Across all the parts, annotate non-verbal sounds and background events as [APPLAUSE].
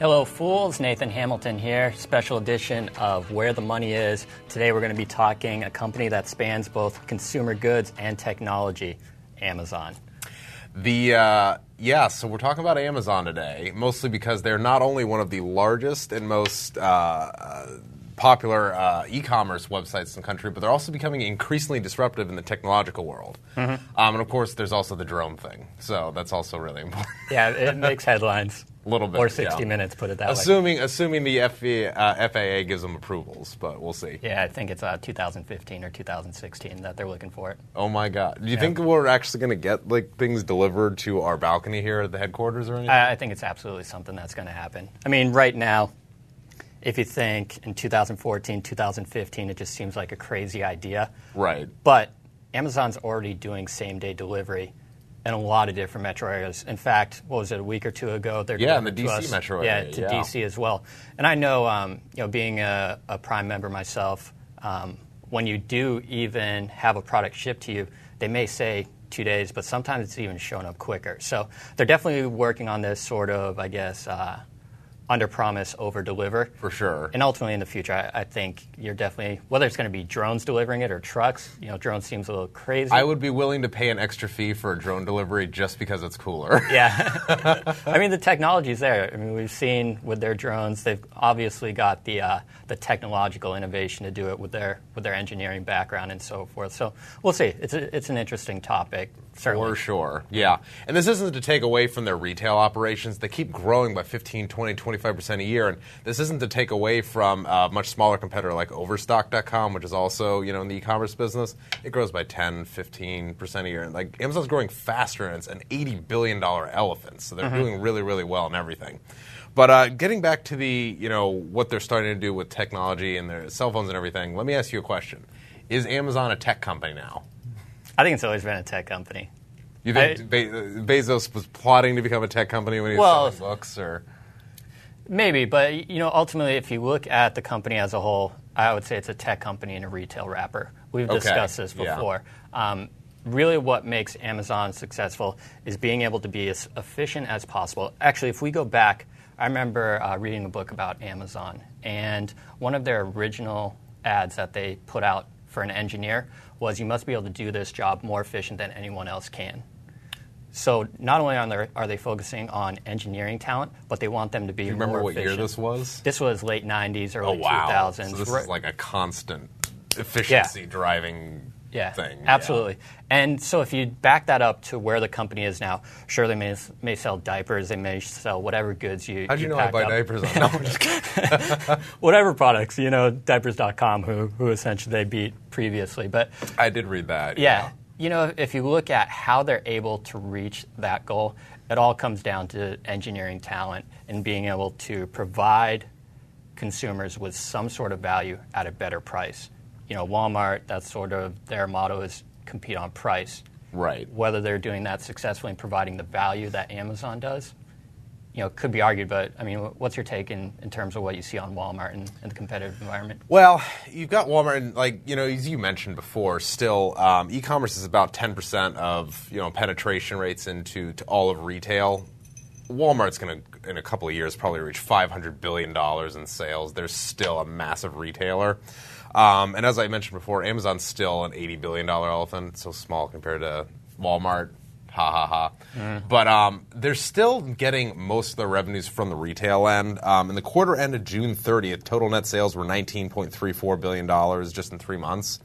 Hello, fools. Nathan Hamilton here. Special edition of Where the Money Is. Today we're going to be talking a company that spans both consumer goods and technology, Amazon. The uh, yeah, so we're talking about Amazon today, mostly because they're not only one of the largest and most uh, uh, popular uh, e-commerce websites in the country, but they're also becoming increasingly disruptive in the technological world. Um, and of course, there's also the drone thing, so that's also really important. [LAUGHS] Yeah, it makes headlines. A [LAUGHS] little bit, Or 60 yeah. minutes, put it that way. assuming assuming the uh, FAA gives them approvals, but we'll see. Yeah, I think it's uh, 2015 or 2016 that they're looking for it. Oh my God! Do you Yeah. think we're actually going to get like things delivered to our balcony here at the headquarters or anything? I, I think it's absolutely something that's going to happen. I mean, right now, if you think in 2014, 2015, it just seems like a crazy idea. right. But Amazon's already doing same day delivery in a lot of different metro areas. In fact, what was it, a week or two ago? They're Yeah, in the DC us- metro area. yeah, to yeah. DC as well. And I know, um, you know, being a, a Prime member myself, um, when you do even have a product shipped to you, they may say two days, but sometimes it's even showing up quicker. So they're definitely working on this sort of, I guess, uh, under promise, over deliver. For sure. And ultimately, in the future, I, I think you're definitely whether it's going to be drones delivering it or trucks. You know, drones seems a little crazy. I would be willing to pay an extra fee for a drone delivery just because it's cooler. [LAUGHS] Yeah, [LAUGHS] I mean the technology's there. I mean we've seen with their drones, they've obviously got the uh, the technological innovation to do it with their with their engineering background and so forth. So we'll see. It's a, it's an interesting topic. Certainly. For sure, yeah. And this isn't to take away from their retail operations. They keep growing by 15, 20, 25% a year. And this isn't to take away from a much smaller competitor like Overstock.com, which is also, you know, in the e-commerce business. It grows by 10, 15% a year. And like Amazon's growing faster and it's an $80 billion elephant. So they're doing really, really well in everything. But uh, getting back to the, you know, what they're starting to do with technology and their cell phones and everything, let me ask you a question. Is Amazon a tech company now? I think it's always been a tech company. You think I- Be- Bezos was plotting to become a tech company when he was selling books, or Maybe, but you know, ultimately, if you look at the company as a whole, I would say it's a tech company and a retail wrapper. We've Okay, discussed this yeah. before. Um, really, what makes Amazon successful is being able to be as efficient as possible. Actually, if we go back, I remember uh, reading a book about Amazon, and one of their original ads that they put out for an engineer was, "You must be able to do this job more efficient than anyone else can." So not only are they, are they focusing on engineering talent, but they want them to be do you remember more what year efficient. this was? This was late '90s, early oh wow! 2000s. So this Right- is like a constant efficiency driving yeah, thing. absolutely. And so if you back that up to where the company is now, sure they may, may sell diapers, they may sell whatever goods you. How'd you know I buy up. diapers on? [LAUGHS] No, I'm just kidding. [LAUGHS] Whatever products, you know, diapers.com, who who essentially they beat previously, but I did read that. yeah, you know, if you look at how they're able to reach that goal, it all comes down to engineering talent and being able to provide consumers with some sort of value at a better price. You know, Walmart, that's sort of their motto is compete on price. Right. Whether they're doing that successfully and providing the value that Amazon does, you know, could be argued. But I mean, what's your take in, in terms of what you see on Walmart and, and the competitive environment? Well, you've got Walmart, and like you know, as you mentioned before, still um, e-commerce is about ten percent of you know penetration rates into to all of retail. Walmart's going to, in a couple of years, probably reach five hundred billion dollars in sales. They're still a massive retailer, um, and as I mentioned before, Amazon's still an eighty billion dollar elephant. So small compared to Walmart. Ha ha ha. But um, they're still getting most of their revenues from the retail end. Um, in the quarter ended June 30th, total net sales were $19.34 billion just in three months.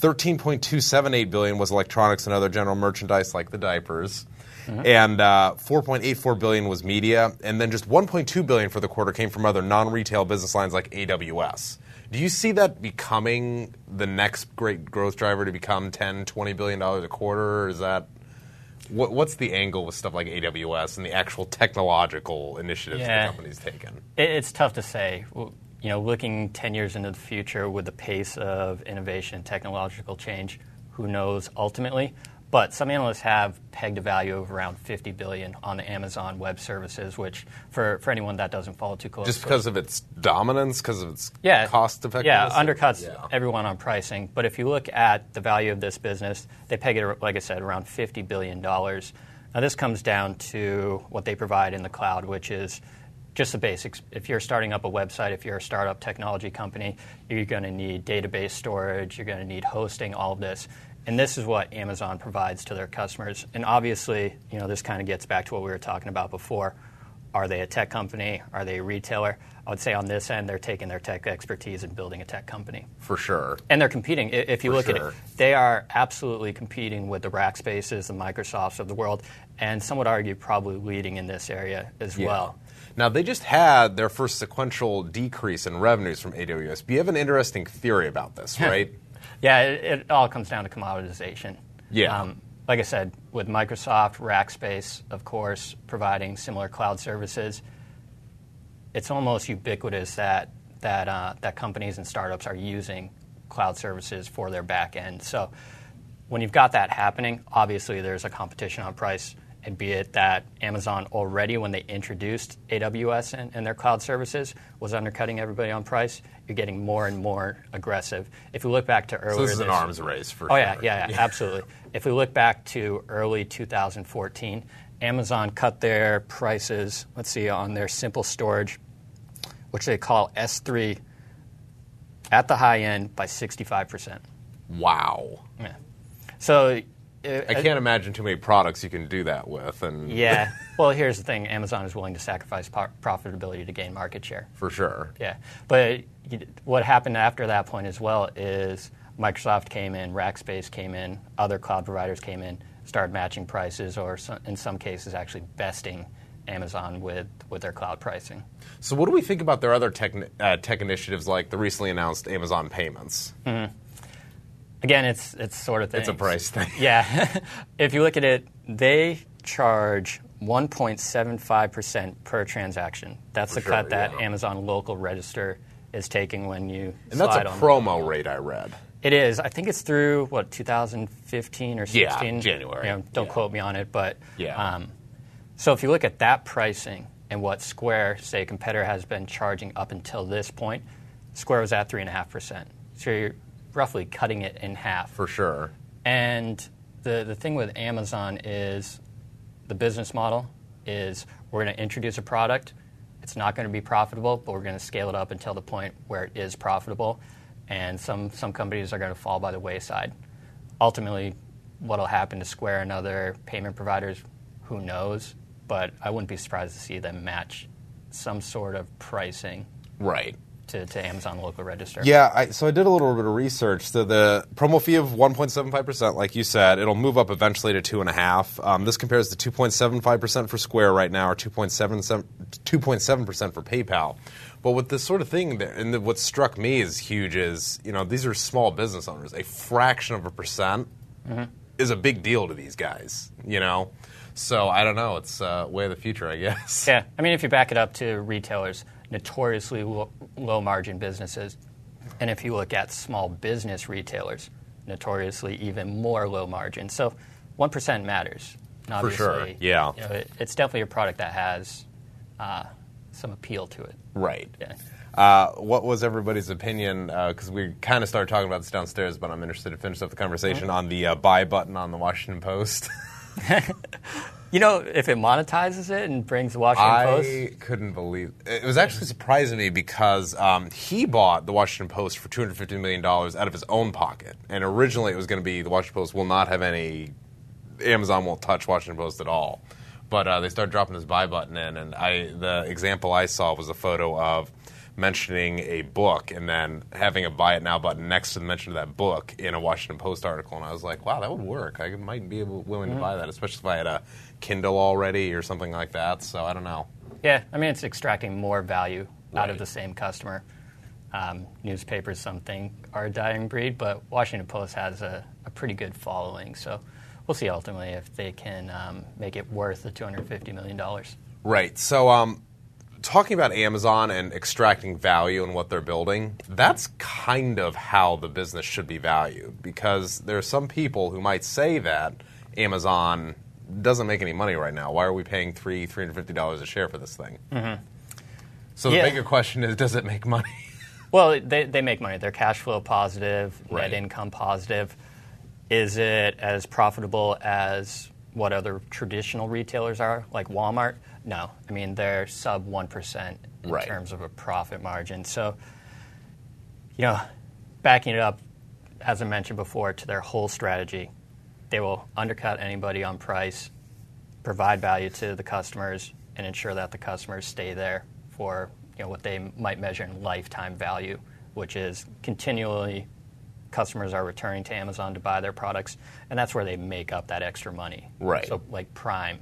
13.278 billion was electronics and other general merchandise like the diapers. And uh, 4.84 billion was media, and then just 1.2 billion for the quarter came from other non-retail business lines like AWS. Do you see that becoming the next great growth driver to become 10, 20 billion dollars a quarter? Or is that what, what's the angle with stuff like AWS and the actual technological initiatives Yeah. the company's taken? It's tough to say. You know, looking 10 years into the future with the pace of innovation technological change, who knows ultimately? But some analysts have pegged a value of around 50 billion on the Amazon Web Services, which for, for anyone that doesn't follow too closely, Just because of its dominance, because of its yeah, cost effectiveness? Yeah, undercuts Yeah. everyone on pricing. But if you look at the value of this business, they peg it, like I said, around $50 billion. Now, this comes down to what they provide in the cloud, which is just the basics. If you're starting up a website, if you're a startup technology company, you're going to need database storage, you're going to need hosting, all of this. And this is what Amazon provides to their customers. And obviously, you know, this kind of gets back to what we were talking about before. Are they a tech company? Are they a retailer? I would say on this end, they're taking their tech expertise and building a tech company. For sure. And they're competing. If you For look sure. at it, they are absolutely competing with the Rackspaces, the Microsofts of the world, and some would argue probably leading in this area as Yeah. well. Now they just had their first sequential decrease in revenues from AWS. But you have an interesting theory about this, right? Yeah, it, it all comes down to commoditization. Yeah. Um, like I said, with Microsoft, Rackspace, of course, providing similar cloud services, it's almost ubiquitous that that uh, that companies and startups are using cloud services for their back end. So when you've got that happening, obviously there's a competition on price. And be it that Amazon already, when they introduced AWS and, and their cloud services, was undercutting everybody on price, you're getting more and more aggressive. If you look back to earlier, So this is an this- arms race for Oh sure. yeah, yeah, yeah, absolutely. If we look back to early 2014, Amazon cut their prices. Let's see on their simple storage, which they call S3, at the high end by 65 percent. Wow. Yeah. So. I can't imagine too many products you can do that with, and Yeah. [LAUGHS] Well, here's the thing: Amazon is willing to sacrifice po- profitability to gain market share. for sure. Yeah, but what happened after that point as well is Microsoft came in, Rackspace came in, other cloud providers came in, started matching prices, or in some cases actually besting Amazon with, with their cloud pricing. So what do we think about their other tech, uh, tech initiatives, like the recently announced Amazon Payments? Again, it's it's sort of thing. It's a price thing. [LAUGHS] Yeah, [LAUGHS] if you look at it, they charge 1.75 percent per transaction. That's For the sure, cut that yeah. Amazon Local Register is taking when you And that's a promo rate I read. It is. I think it's through what 2015 or 16. Yeah, January. You know, don't Yeah. quote me on it, but Yeah. Um, so if you look at that pricing and what Square, say, a competitor has been charging up until this point, Square was at three and a half percent. So you're roughly cutting it in half. For sure. And the, the thing with Amazon is the business model is we're going to introduce a product. It's not going to be profitable, but we're going to scale it up until the point where it is profitable. And some, some companies are going to fall by the wayside. Ultimately, what will happen to Square and other payment providers, who knows? But I wouldn't be surprised to see them match some sort of pricing Right. To, to Amazon Local Register. Yeah, I, so I did a little bit of research. So the promo fee of 1.75%, like you said, it'll move up eventually to 2.5. Um, this compares to 2.75% for Square right now, or 2.77 2.7% for PayPal. But with this sort of thing, and the, what struck me as huge is, you know, these are small business owners. A fraction of a percent is a big deal to these guys, you know? So I don't know. It's uh, way of the future, I guess. Yeah, I mean, if you back it up to retailers, notoriously lo- low margin businesses, and if you look at small business retailers, notoriously even more low margin. So, one percent matters. And For sure, yeah. you know, it, it's definitely a product that has uh, some appeal to it. Right. Yeah. Uh, what was everybody's opinion? Because we kind of started talking about this downstairs, but I'm interested to finish up the conversation on the uh, buy button on the Washington Post. [LAUGHS] [LAUGHS] You know, if it monetizes it and brings the Washington Post, I couldn't believe it was actually surprising me because um, he bought the Washington Post for 250 million dollars out of his own pocket, and originally it was going to be the Washington Post will not have any. Amazon won't touch Washington Post at all, but uh, they started dropping this buy button in, and I the example I saw was a photo of mentioning a book and then having a buy it now button next to the mention of that book in a Washington Post article, and I was like, wow, that would work. I might be able, willing to buy that, especially if I had a Kindle already or something like that. So I don't know. Yeah, I mean, it's extracting more value out of the same customer. Um, newspapers, something, are a dying breed, but Washington Post has a, a pretty good following. So we'll see ultimately if they can um, make it worth the $250 million. Right. So, um, talking about Amazon and extracting value in what they're building, that's kind of how the business should be valued because there are some people who might say that Amazon doesn't make any money right now. Why are we paying three, three hundred fifty dollars a share for this thing? Mm-hmm. So the Yeah. bigger question is, does it make money? [LAUGHS] Well, they, they make money. They're cash flow positive, Right. net income positive. Is it as profitable as what other traditional retailers are, like Walmart, no. I mean, they're sub 1% in Right. terms of a profit margin. So, you know, backing it up, as I mentioned before, to their whole strategy, they will undercut anybody on price, provide value to the customers, and ensure that the customers stay there for you know what they might measure in lifetime value, which is continually customers are returning to Amazon to buy their products, and that's where they make up that extra money. Right. So like Prime,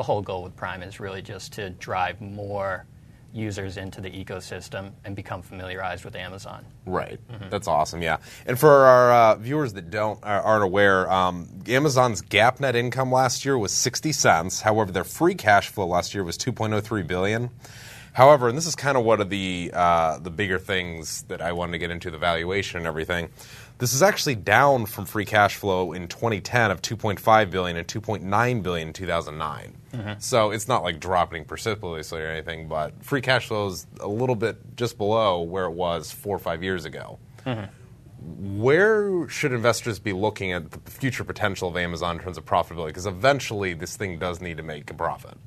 the whole goal with Prime is really just to drive more users into the ecosystem and become familiarized with Amazon. Right. Mm-hmm. That's awesome. Yeah. And for our uh, viewers that don't are- aren't aware, um, Amazon's GAAP net income last year was 60 cents. However, their free cash flow last year was 2.03 billion. However, and this is kind of one of the uh, the bigger things that I wanted to get into the valuation and everything. This is actually down from free cash flow in 2010 of 2.5 billion and 2.9 billion in 2009. Mm-hmm. So it's not like dropping precipitously or anything, but free cash flow is a little bit just below where it was four or five years ago. Mm-hmm. Where should investors be looking at the future potential of Amazon in terms of profitability? Because eventually, this thing does need to make a profit.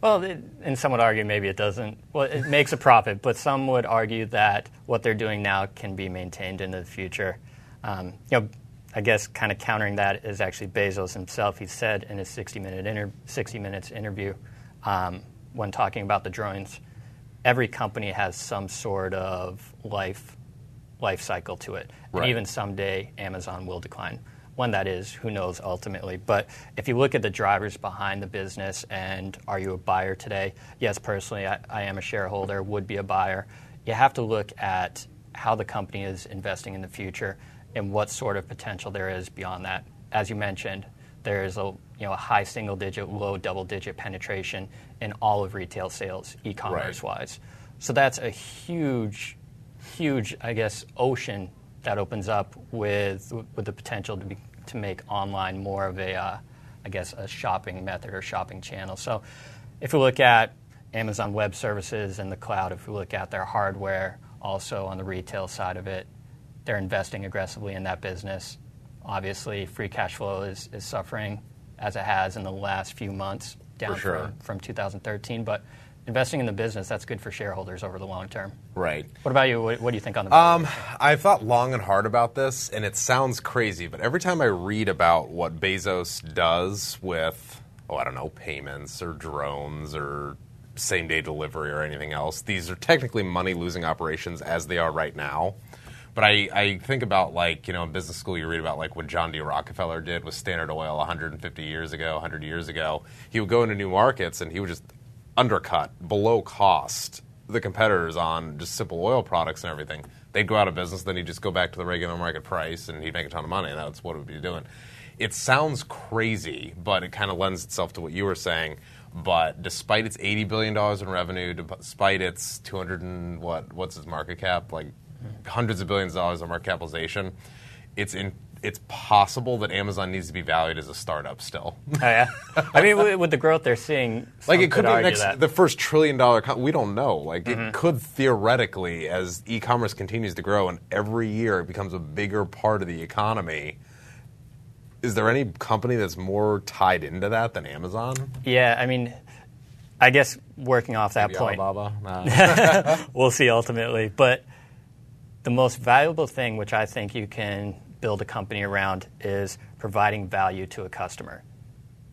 Well, it, and some would argue maybe it doesn't. Well, it makes a profit, but some would argue that what they're doing now can be maintained into the future. Um, you know, I guess kind of countering that is actually Bezos himself. He said in his 60 minute inter- 60 minutes interview um, when talking about the drones, every company has some sort of life life cycle to it. Right. And even someday Amazon will decline. When that is, who knows ultimately. But if you look at the drivers behind the business and are you a buyer today? Yes, personally, I, I am a shareholder, would be a buyer. You have to look at how the company is investing in the future and what sort of potential there is beyond that. As you mentioned, there is a you know a high single digit, low double digit penetration in all of retail sales, e-commerce wise. So that's a huge huge, I guess, ocean that opens up with with the potential to be to make online more of a, uh, I guess, a shopping method or shopping channel. So, if we look at Amazon Web Services and the cloud, if we look at their hardware, also on the retail side of it, they're investing aggressively in that business. Obviously, free cash flow is, is suffering as it has in the last few months, down from, from 2013. But investing in the business, that's good for shareholders over the long term. Right. What about you? What, what do you think on the Um, I've thought long and hard about this, and it sounds crazy, but every time I read about what Bezos does with, oh, I don't know, payments or drones or same day delivery or anything else, these are technically money losing operations as they are right now. But I, I think about like, you know, in business school you read about like what John D. Rockefeller did with Standard Oil 150 years ago, 100 years ago. He would go into new markets and he would just undercut below cost the competitors on just simple oil products and everything. They'd go out of business, then he'd just go back to the regular market price and he'd make a ton of money, and that's what it would be doing. It sounds crazy, but it kind of lends itself to what you were saying. But despite its eighty billion dollars in revenue, despite its two hundred and what what's its market cap, like hundreds of billions of dollars of market capitalization, it's in it's possible that Amazon needs to be valued as a startup still. Oh, yeah. I mean, with, the growth they're seeing, [LAUGHS] like it could be the next that. the first trillion dollar com- we don't know like it mm-hmm. could theoretically as e-commerce continues to grow and every year it becomes a bigger part of the economy is there any company that's more tied into that than amazon yeah, I mean, I guess working off that Maybe point, [LAUGHS] we'll see ultimately. But the most valuable thing, which I think you can build a company around, is providing value to a customer.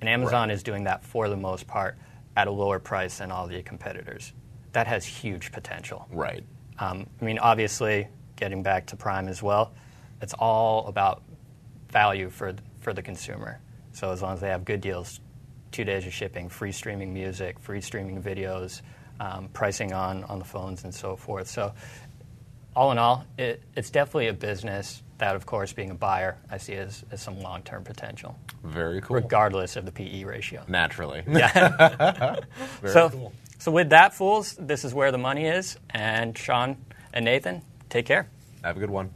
And Amazon Right. is doing that for the most part at a lower price than all the competitors. That has huge potential. right Um, I mean, obviously, getting back to Prime as well, it's all about value for for the consumer. So as long as they have good deals, two days of shipping, free streaming music, free streaming videos, um, pricing on on the phones, and so forth. So all in all, it, it's definitely a business that, of course, being a buyer, I see as, as some long term potential, very cool regardless of the PE ratio. naturally Yeah. [LAUGHS] [LAUGHS] very so, cool so with that, fools, this is where the money is. And Sean and Nathan, take care. have a good one